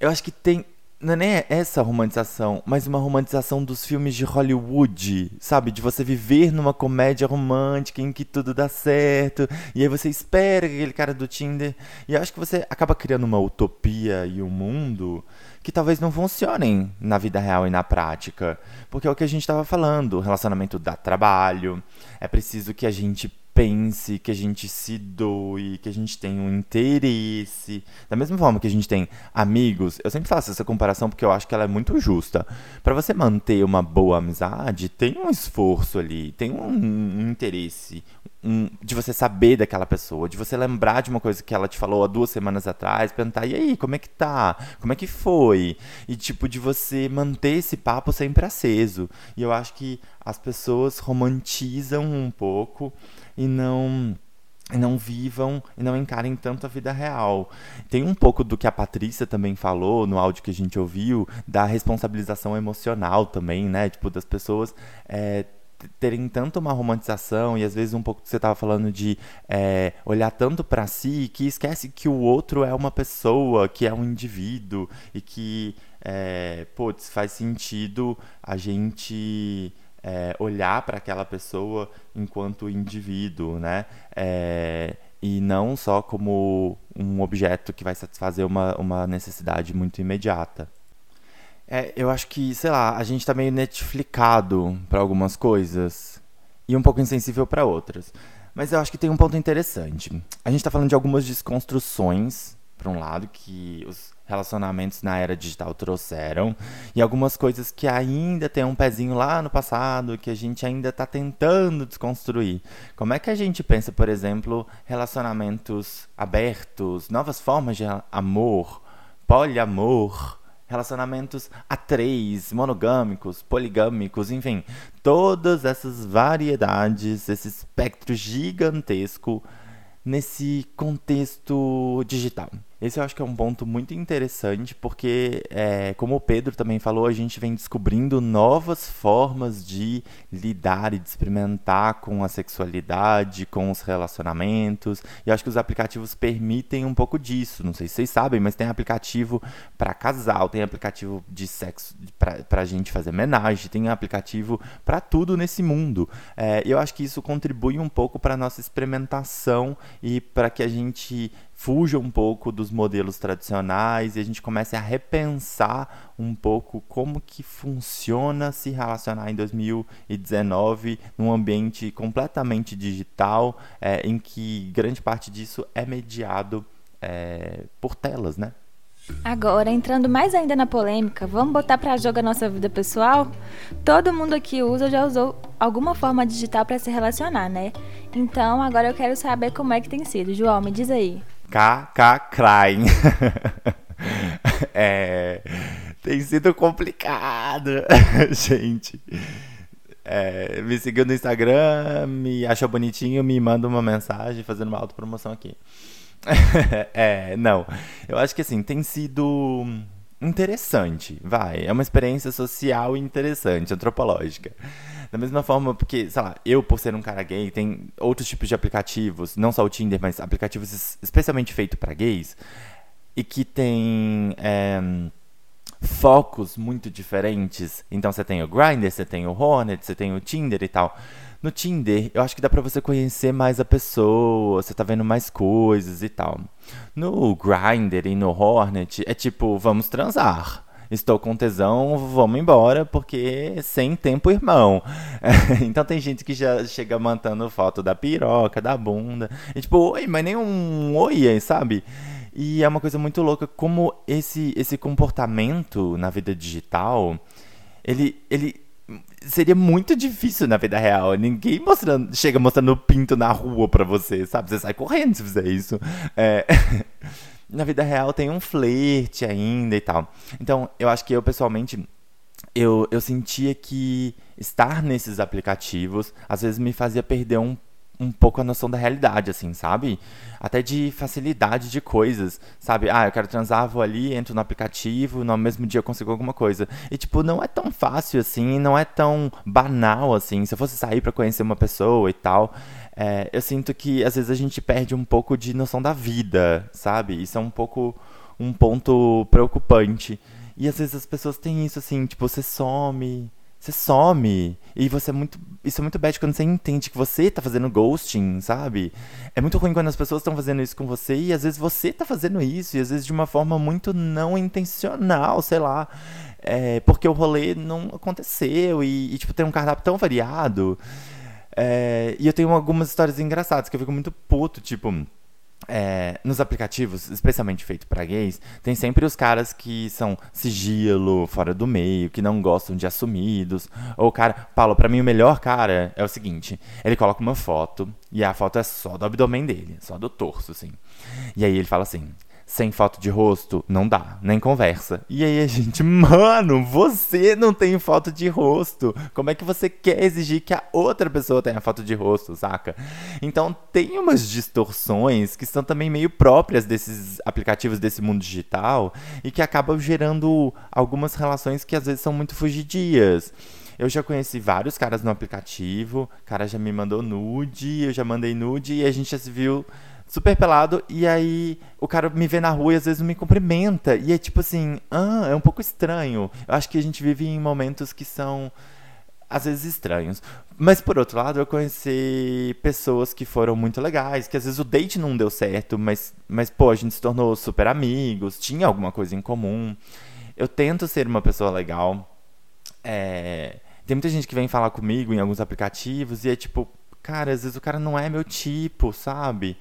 Eu acho que tem. Não é nem essa romantização, mas uma romantização dos filmes de Hollywood, sabe? De você viver numa comédia romântica em que tudo dá certo, e aí você espera que aquele cara do Tinder. E acho que você acaba criando uma utopia e um mundo que talvez não funcionem na vida real e na prática. Porque é o que a gente estava falando, o relacionamento dá trabalho, é preciso que a gente pense, que a gente se doe, que a gente tenha um interesse. Da mesma forma que a gente tem amigos, eu sempre faço essa comparação porque eu acho que ela é muito justa. Para você manter uma boa amizade, tem um esforço ali, tem um, um interesse, um, de você saber daquela pessoa, de você lembrar de uma coisa que ela te falou há duas semanas atrás, perguntar, e aí, como é que tá? Como é que foi? E tipo, de você manter esse papo sempre aceso. E eu acho que as pessoas romantizam um pouco e não não vivam e não encarem tanto a vida real. Tem um pouco do que a Patrícia também falou no áudio que a gente ouviu, da responsabilização emocional também, né? Tipo, das pessoas é, terem tanto uma romantização e às vezes um pouco que você estava falando de é, olhar tanto para si que esquece que o outro é uma pessoa, que é um indivíduo e que, é, putz, faz sentido a gente é, olhar para aquela pessoa enquanto indivíduo, né? É, e não só como um objeto que vai satisfazer uma, uma necessidade muito imediata. É, eu acho que, sei lá, a gente tá meio netflicado para algumas coisas e um pouco insensível para outras. Mas eu acho que tem um ponto interessante. A gente tá falando de algumas desconstruções, por um lado, que os relacionamentos na era digital trouxeram, e algumas coisas que ainda tem um pezinho lá no passado, que a gente ainda está tentando desconstruir. Como é que a gente pensa, por exemplo, relacionamentos abertos, novas formas de amor, poliamor, relacionamentos a três, monogâmicos, poligâmicos, enfim, todas essas variedades, esse espectro gigantesco nesse contexto digital. Esse eu acho que é um ponto muito interessante, porque, é, como o Pedro também falou, a gente vem descobrindo novas formas de lidar e de experimentar com a sexualidade, com os relacionamentos. E acho que os aplicativos permitem um pouco disso. Não sei se vocês sabem, mas tem aplicativo para casal, tem aplicativo de sexo para a gente fazer homenagem, tem aplicativo para tudo nesse mundo. É, eu acho que isso contribui um pouco para nossa experimentação e para que a gente fuja um pouco dos modelos tradicionais e a gente comece a repensar um pouco como que funciona se relacionar em 2019 num ambiente completamente digital, é, em que grande parte disso é mediado é, por telas, né? Agora, entrando mais ainda na polêmica, vamos botar para jogo a nossa vida pessoal? Todo mundo aqui usa ou já usou alguma forma digital para se relacionar, né? Então, agora eu quero saber como é que tem sido. João, me diz aí. KK Crying. é, tem sido complicado, gente. É, me seguiu no Instagram, me achou bonitinho, me manda uma mensagem fazendo uma autopromoção aqui. é, não. Eu acho que assim, tem sido interessante, vai. É uma experiência social interessante, antropológica. Da mesma forma, porque, sei lá, eu, por ser um cara gay, tem outros tipos de aplicativos, não só o Tinder, mas aplicativos especialmente feitos para gays, e que tem é, focos muito diferentes. Então você tem o Grindr, você tem o Hornet, você tem o Tinder e tal. No Tinder, eu acho que dá pra você conhecer mais a pessoa, você tá vendo mais coisas e tal. No Grindr e no Hornet, é tipo, vamos transar estou com tesão, vamos embora, porque sem tempo, irmão. então tem gente que já chega mantendo foto da piroca, da bunda. E tipo, oi, mas nem um oi, sabe? E é uma coisa muito louca como esse, esse comportamento na vida digital, ele, ele seria muito difícil na vida real. Ninguém mostrando, chega mostrando pinto na rua pra você, sabe? Você sai correndo se fizer isso. É... na vida real tem um flerte ainda e tal. Então, eu acho que eu pessoalmente eu, eu sentia que estar nesses aplicativos às vezes me fazia perder um, um pouco a noção da realidade, assim, sabe? Até de facilidade de coisas, sabe? Ah, eu quero transar, vou ali, entro no aplicativo, no mesmo dia eu consigo alguma coisa. E, tipo, não é tão fácil assim, não é tão banal assim. Se eu fosse sair para conhecer uma pessoa e tal, é, eu sinto que às vezes a gente perde um pouco de noção da vida, sabe? Isso é um pouco um ponto preocupante. E às vezes as pessoas têm isso assim, tipo, você some, você some. E você é muito. Isso é muito bad quando você entende que você tá fazendo ghosting, sabe? É muito ruim quando as pessoas estão fazendo isso com você e às vezes você tá fazendo isso, e às vezes de uma forma muito não intencional, sei lá. É, porque o rolê não aconteceu e, e, tipo, tem um cardápio tão variado. É, e eu tenho algumas histórias engraçadas que eu fico muito puto, tipo. É, nos aplicativos, especialmente feito para gays, tem sempre os caras que são sigilo, fora do meio, que não gostam de assumidos. Ou cara, Paulo, para mim o melhor cara é o seguinte: ele coloca uma foto e a foto é só do abdômen dele, só do torso, assim. E aí ele fala assim: sem foto de rosto, não dá, nem conversa. E aí a gente, mano, você não tem foto de rosto. Como é que você quer exigir que a outra pessoa tenha foto de rosto, saca? Então tem umas distorções que são também meio próprias desses aplicativos desse mundo digital e que acabam gerando algumas relações que às vezes são muito fugidias. Eu já conheci vários caras no aplicativo, o cara já me mandou nude, eu já mandei nude e a gente já se viu super pelado, e aí o cara me vê na rua e às vezes não me cumprimenta. E é tipo assim, ah, é um pouco estranho. Eu acho que a gente vive em momentos que são às vezes estranhos. Mas por outro lado, eu conheci pessoas que foram muito legais, que às vezes o date não deu certo, mas, mas pô, a gente se tornou super amigos, tinha alguma coisa em comum. Eu tento ser uma pessoa legal. É... Tem muita gente que vem falar comigo em alguns aplicativos e é tipo, cara, às vezes o cara não é meu tipo, sabe?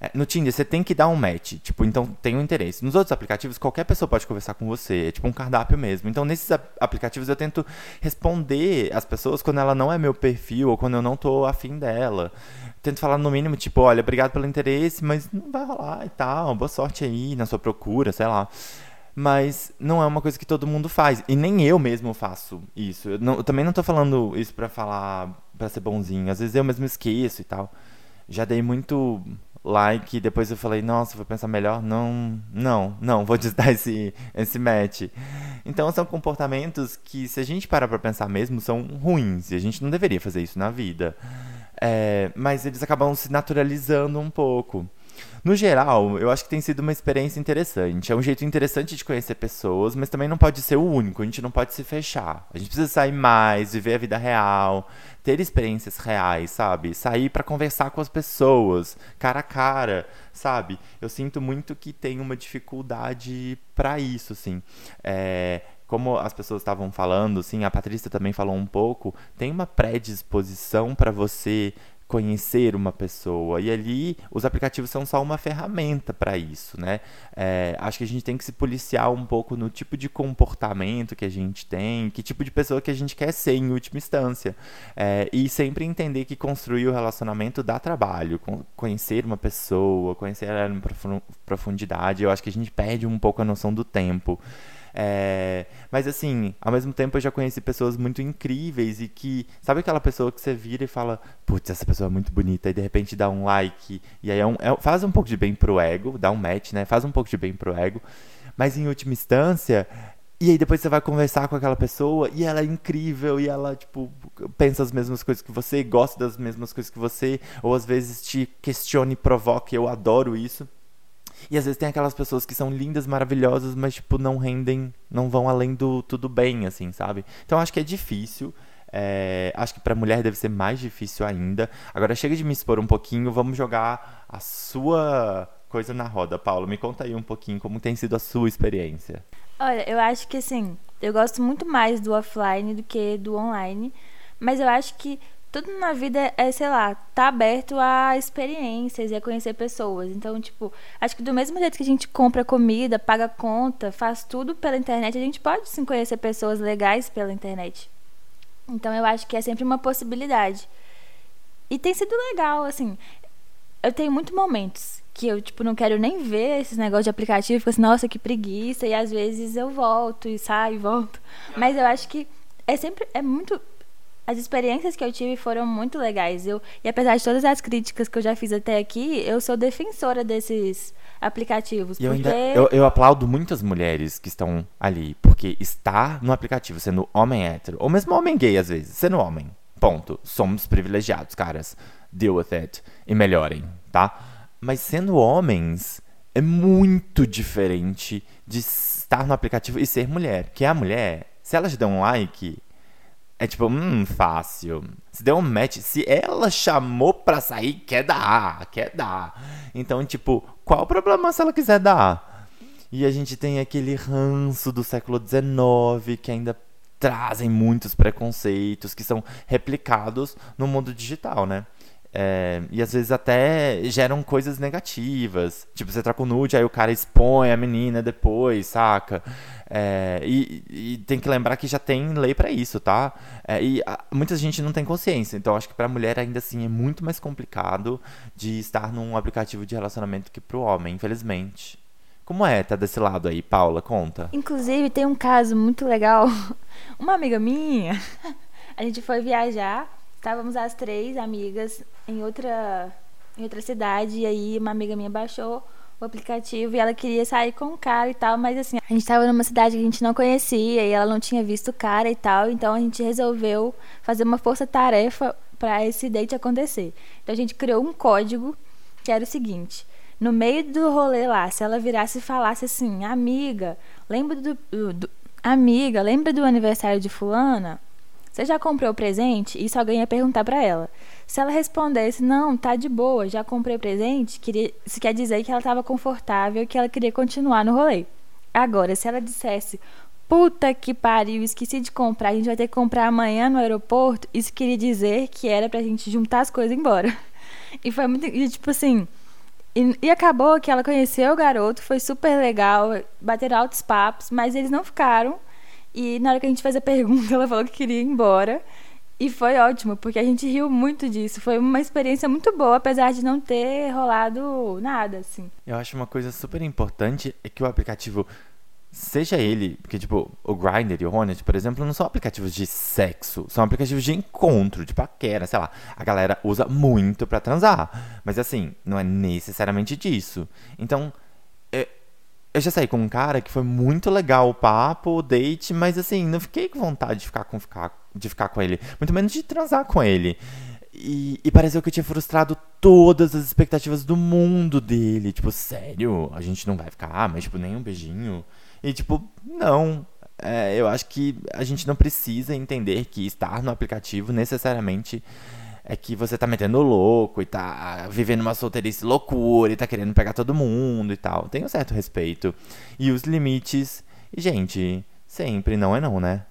É, no Tinder, você tem que dar um match. Tipo, então tem um interesse. Nos outros aplicativos, qualquer pessoa pode conversar com você. É tipo um cardápio mesmo. Então, nesses aplicativos, eu tento responder as pessoas quando ela não é meu perfil ou quando eu não tô afim dela. Tento falar no mínimo, tipo, olha, obrigado pelo interesse, mas não vai rolar e tal. Boa sorte aí na sua procura, sei lá mas não é uma coisa que todo mundo faz. E nem eu mesmo faço isso. Eu, não, eu também não tô falando isso pra falar, pra ser bonzinho. Às vezes eu mesmo esqueço e tal. Já dei muito like, depois eu falei, nossa, vou pensar melhor, não, não, não, vou desdar esse, esse match. Então são comportamentos que, se a gente parar pra pensar mesmo, são ruins, e a gente não deveria fazer isso na vida. É, mas eles acabam se naturalizando um pouco. No geral, eu acho que tem sido uma experiência interessante. É um jeito interessante de conhecer pessoas, mas também não pode ser o único. A gente não pode se fechar. A gente precisa sair mais, viver a vida real, ter experiências reais, sabe? Sair para conversar com as pessoas, cara a cara, sabe? Eu sinto muito que tem uma dificuldade para isso, assim. É, como as pessoas estavam falando, sim, a Patrícia também falou um pouco, tem uma predisposição para você conhecer uma pessoa. E ali os aplicativos são só uma ferramenta para isso, né? É, acho que a gente tem que se policiar um pouco no tipo de comportamento que a gente tem, que tipo de pessoa que a gente quer ser em última instância. É, e sempre entender que construir o relacionamento dá trabalho. Conhecer uma pessoa, conhecer ela em profundidade, eu acho que a gente perde um pouco a noção do tempo. É, mas assim, ao mesmo tempo eu já conheci pessoas muito incríveis e que. Sabe aquela pessoa que você vira e fala, putz, essa pessoa é muito bonita, e de repente dá um like, e aí é um, é, faz um pouco de bem pro ego, dá um match, né? Faz um pouco de bem pro ego. Mas em última instância, e aí depois você vai conversar com aquela pessoa e ela é incrível e ela, tipo, pensa as mesmas coisas que você, gosta das mesmas coisas que você, ou às vezes te questiona e provoca, eu adoro isso. E às vezes tem aquelas pessoas que são lindas, maravilhosas, mas, tipo, não rendem, não vão além do tudo bem, assim, sabe? Então acho que é difícil. É, acho que para mulher deve ser mais difícil ainda. Agora chega de me expor um pouquinho, vamos jogar a sua coisa na roda. Paulo, me conta aí um pouquinho como tem sido a sua experiência. Olha, eu acho que assim, eu gosto muito mais do offline do que do online, mas eu acho que tudo na vida é, sei lá, tá aberto a experiências e a conhecer pessoas. Então, tipo, acho que do mesmo jeito que a gente compra comida, paga conta, faz tudo pela internet, a gente pode sim conhecer pessoas legais pela internet. Então, eu acho que é sempre uma possibilidade. E tem sido legal, assim. Eu tenho muitos momentos que eu, tipo, não quero nem ver esses negócios de aplicativo, fico assim, nossa, que preguiça, e às vezes eu volto e saio e volto. Mas eu acho que é sempre, é muito as experiências que eu tive foram muito legais. Eu, e apesar de todas as críticas que eu já fiz até aqui, eu sou defensora desses aplicativos. Eu, ainda, eu, eu, aplaudo muitas mulheres que estão ali, porque estar no aplicativo sendo homem hétero, ou mesmo homem gay às vezes, sendo homem, ponto. Somos privilegiados, caras. Deal with it. E melhorem, tá? Mas sendo homens, é muito diferente de estar no aplicativo e ser mulher. Que a mulher, se ela te der um like, é tipo, hum, fácil. Se deu um match, se ela chamou pra sair, quer dar, quer dar. Então, tipo, qual o problema se ela quiser dar? E a gente tem aquele ranço do século XIX que ainda trazem muitos preconceitos que são replicados no mundo digital, né? É, e às vezes até geram coisas negativas. Tipo, você troca o nude, aí o cara expõe a menina depois, saca? É, e, e, tem que lembrar que já tem lei para isso, tá? É, e a, muita gente não tem consciência. Então acho que pra mulher ainda assim é muito mais complicado de estar num aplicativo de relacionamento que pro homem, infelizmente. Como é tá desse lado aí, Paula? Conta. Inclusive, tem um caso muito legal. Uma amiga minha, a gente foi viajar, estávamos as três amigas em outra, em outra cidade, e aí uma amiga minha baixou o aplicativo e ela queria sair com o cara e tal, mas assim, a gente estava numa cidade que a gente não conhecia e ela não tinha visto o cara e tal, então a gente resolveu fazer uma força-tarefa para esse date acontecer. Então a gente criou um código que era o seguinte: no meio do rolê lá, se ela virasse e falasse assim, amiga, lembra do, do, amiga, lembra do aniversário de fulana? Você já comprou o presente? Isso alguém ia perguntar para ela. Se ela respondesse, não, tá de boa, já comprei o presente, queria, isso quer dizer que ela estava confortável e que ela queria continuar no rolê. Agora, se ela dissesse, puta que pariu, esqueci de comprar, a gente vai ter que comprar amanhã no aeroporto, isso queria dizer que era pra gente juntar as coisas e ir embora. E foi muito, e, tipo assim, e, e, acabou que ela conheceu o garoto, foi super legal, bateram altos papos, mas eles não ficaram. E na hora que a gente fez a pergunta, ela falou que queria ir embora. E foi ótimo, porque a gente riu muito disso. Foi uma experiência muito boa, apesar de não ter rolado nada, assim. Eu acho uma coisa super importante é que o aplicativo seja ele, porque, tipo, o Grindr e o Hornet, por exemplo, não são aplicativos de sexo, são aplicativos de encontro, de paquera, sei lá. A galera usa muito para transar, mas assim, não é necessariamente disso. Então, é, eu já saí com um cara que foi muito legal o papo, o date, mas assim, não fiquei com vontade de ficar com, ficar, de ficar com ele, muito menos de transar com ele. E, e, pareceu que eu tinha frustrado todas as expectativas do mundo dele. Tipo, sério? A gente não vai ficar, mas tipo, nem um beijinho. E tipo, não. É, eu acho que a gente não precisa entender que estar no aplicativo necessariamente é que você tá metendo louco e tá vivendo uma solteirice loucura e tá querendo pegar todo mundo e tal. Tem um certo respeito. E os limites, gente, sempre não é não, né?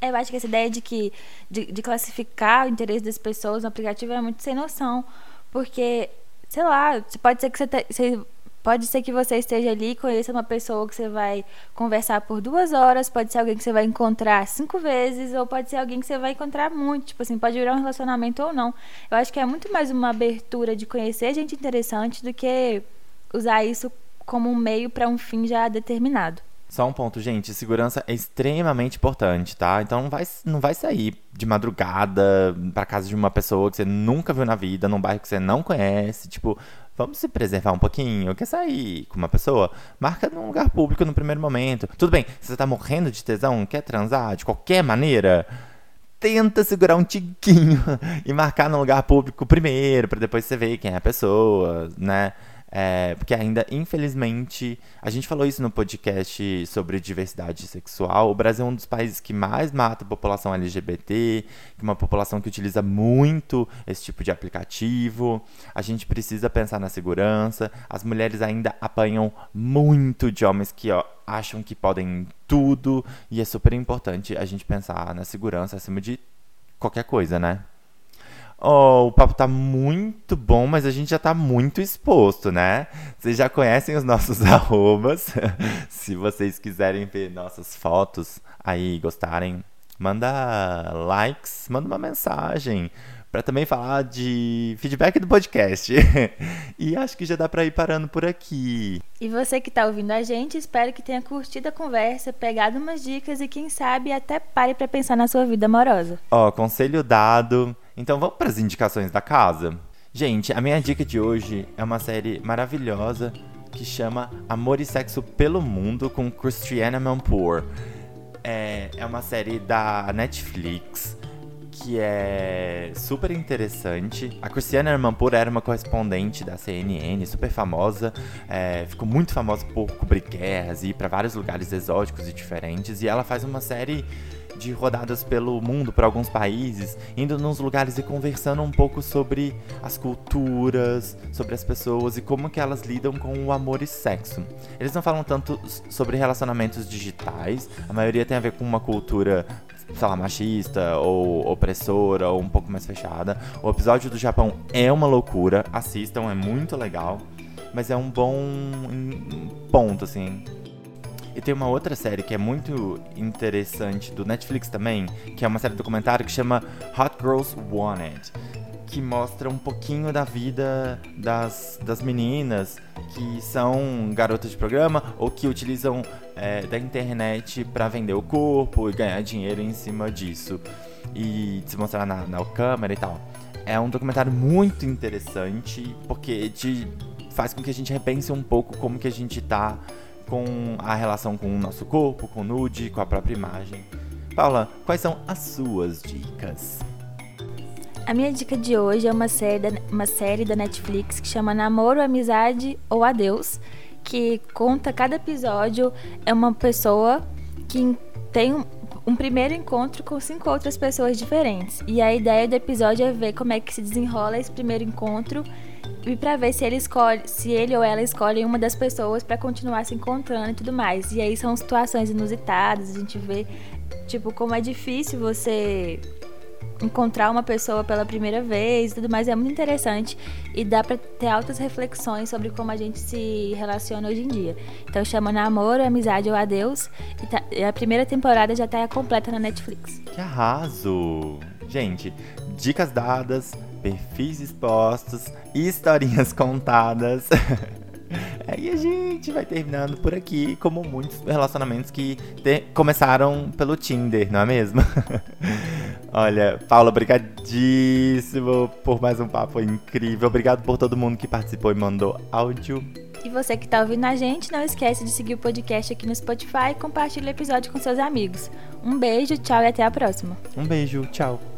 Eu acho que essa ideia de que de, de classificar o interesse das pessoas no aplicativo é muito sem noção. Porque, sei lá, pode ser que você, te, você Pode ser que você esteja ali e conheça uma pessoa que você vai conversar por duas horas, pode ser alguém que você vai encontrar cinco vezes, ou pode ser alguém que você vai encontrar muito. Tipo assim, pode virar um relacionamento ou não. Eu acho que é muito mais uma abertura de conhecer gente interessante do que usar isso como um meio para um fim já determinado. Só um ponto, gente. Segurança é extremamente importante, tá? Então não vai, não vai sair de madrugada para casa de uma pessoa que você nunca viu na vida, num bairro que você não conhece. Tipo, vamos se preservar um pouquinho. Quer sair com uma pessoa? Marca num lugar público no primeiro momento. Tudo bem, se você tá morrendo de tesão, quer transar de qualquer maneira, tenta segurar um tiquinho e marcar num lugar público primeiro, para depois você ver quem é a pessoa, né? É, porque ainda, infelizmente, a gente falou isso no podcast sobre diversidade sexual. O Brasil é um dos países que mais mata a população LGBT, que é uma população que utiliza muito esse tipo de aplicativo. A gente precisa pensar na segurança. As mulheres ainda apanham muito de homens que ó, acham que podem tudo. E é super importante a gente pensar na segurança acima de qualquer coisa, né? Oh, o papo tá muito bom, mas a gente já tá muito exposto, né? Vocês já conhecem os nossos arrobas. Se vocês quiserem ver nossas fotos aí, gostarem, manda likes, manda uma mensagem para também falar de feedback do podcast. e acho que já dá para ir parando por aqui. E você que está ouvindo a gente, espero que tenha curtido a conversa, pegado umas dicas e quem sabe até pare para pensar na sua vida amorosa. Ó, conselho dado. Então vamos para as indicações da casa. Gente, a minha dica de hoje é uma série maravilhosa que chama Amor e Sexo pelo Mundo com Christiana Manpour. É, é uma série da Netflix que é super interessante. A Cristiana Armanpour era uma correspondente da CNN, super famosa. É, ficou muito famosa por cobrir guerras e ir para vários lugares exóticos e diferentes. E ela faz uma série de rodadas pelo mundo, para alguns países, indo nos lugares e conversando um pouco sobre as culturas, sobre as pessoas e como que elas lidam com o amor e sexo. Eles não falam tanto sobre relacionamentos digitais, a maioria tem a ver com uma cultura sei lá, machista ou opressora ou um pouco mais fechada. O episódio do Japão é uma loucura, assistam, é muito legal, mas é um bom ponto, assim. E tem uma outra série que é muito interessante do Netflix também, que é uma série documentário que chama Hot Girls Wanted que mostra um pouquinho da vida das, das meninas que são garotas de programa ou que utilizam é, da internet para vender o corpo e ganhar dinheiro em cima disso e se mostrar na, na câmera e tal. É um documentário muito interessante porque te faz com que a gente repense um pouco como que a gente tá com a relação com o nosso corpo, com o nude, com a própria imagem. Paula, quais são as suas dicas? A minha dica de hoje é uma série, da, uma série da Netflix que chama Namoro, Amizade ou Adeus, que conta cada episódio é uma pessoa que tem um, um primeiro encontro com cinco outras pessoas diferentes. E a ideia do episódio é ver como é que se desenrola esse primeiro encontro e para ver se ele escolhe, se ele ou ela escolhe uma das pessoas para continuar se encontrando e tudo mais. E aí são situações inusitadas, a gente vê tipo como é difícil você encontrar uma pessoa pela primeira vez e tudo mais é muito interessante e dá para ter altas reflexões sobre como a gente se relaciona hoje em dia. Então chama Namoro, Amizade ou Adeus e tá, a primeira temporada já tá completa na Netflix. Que arraso! Gente, dicas dadas, perfis expostos, historinhas contadas. Aí a gente vai terminando por aqui, como muitos relacionamentos que começaram pelo Tinder, não é mesmo? Olha, Paula, obrigadíssimo por mais um papo incrível. Obrigado por todo mundo que participou e mandou áudio. E você que está ouvindo a gente, não esquece de seguir o podcast aqui no Spotify e compartilhar o episódio com seus amigos. Um beijo, tchau e até a próxima. Um beijo, tchau.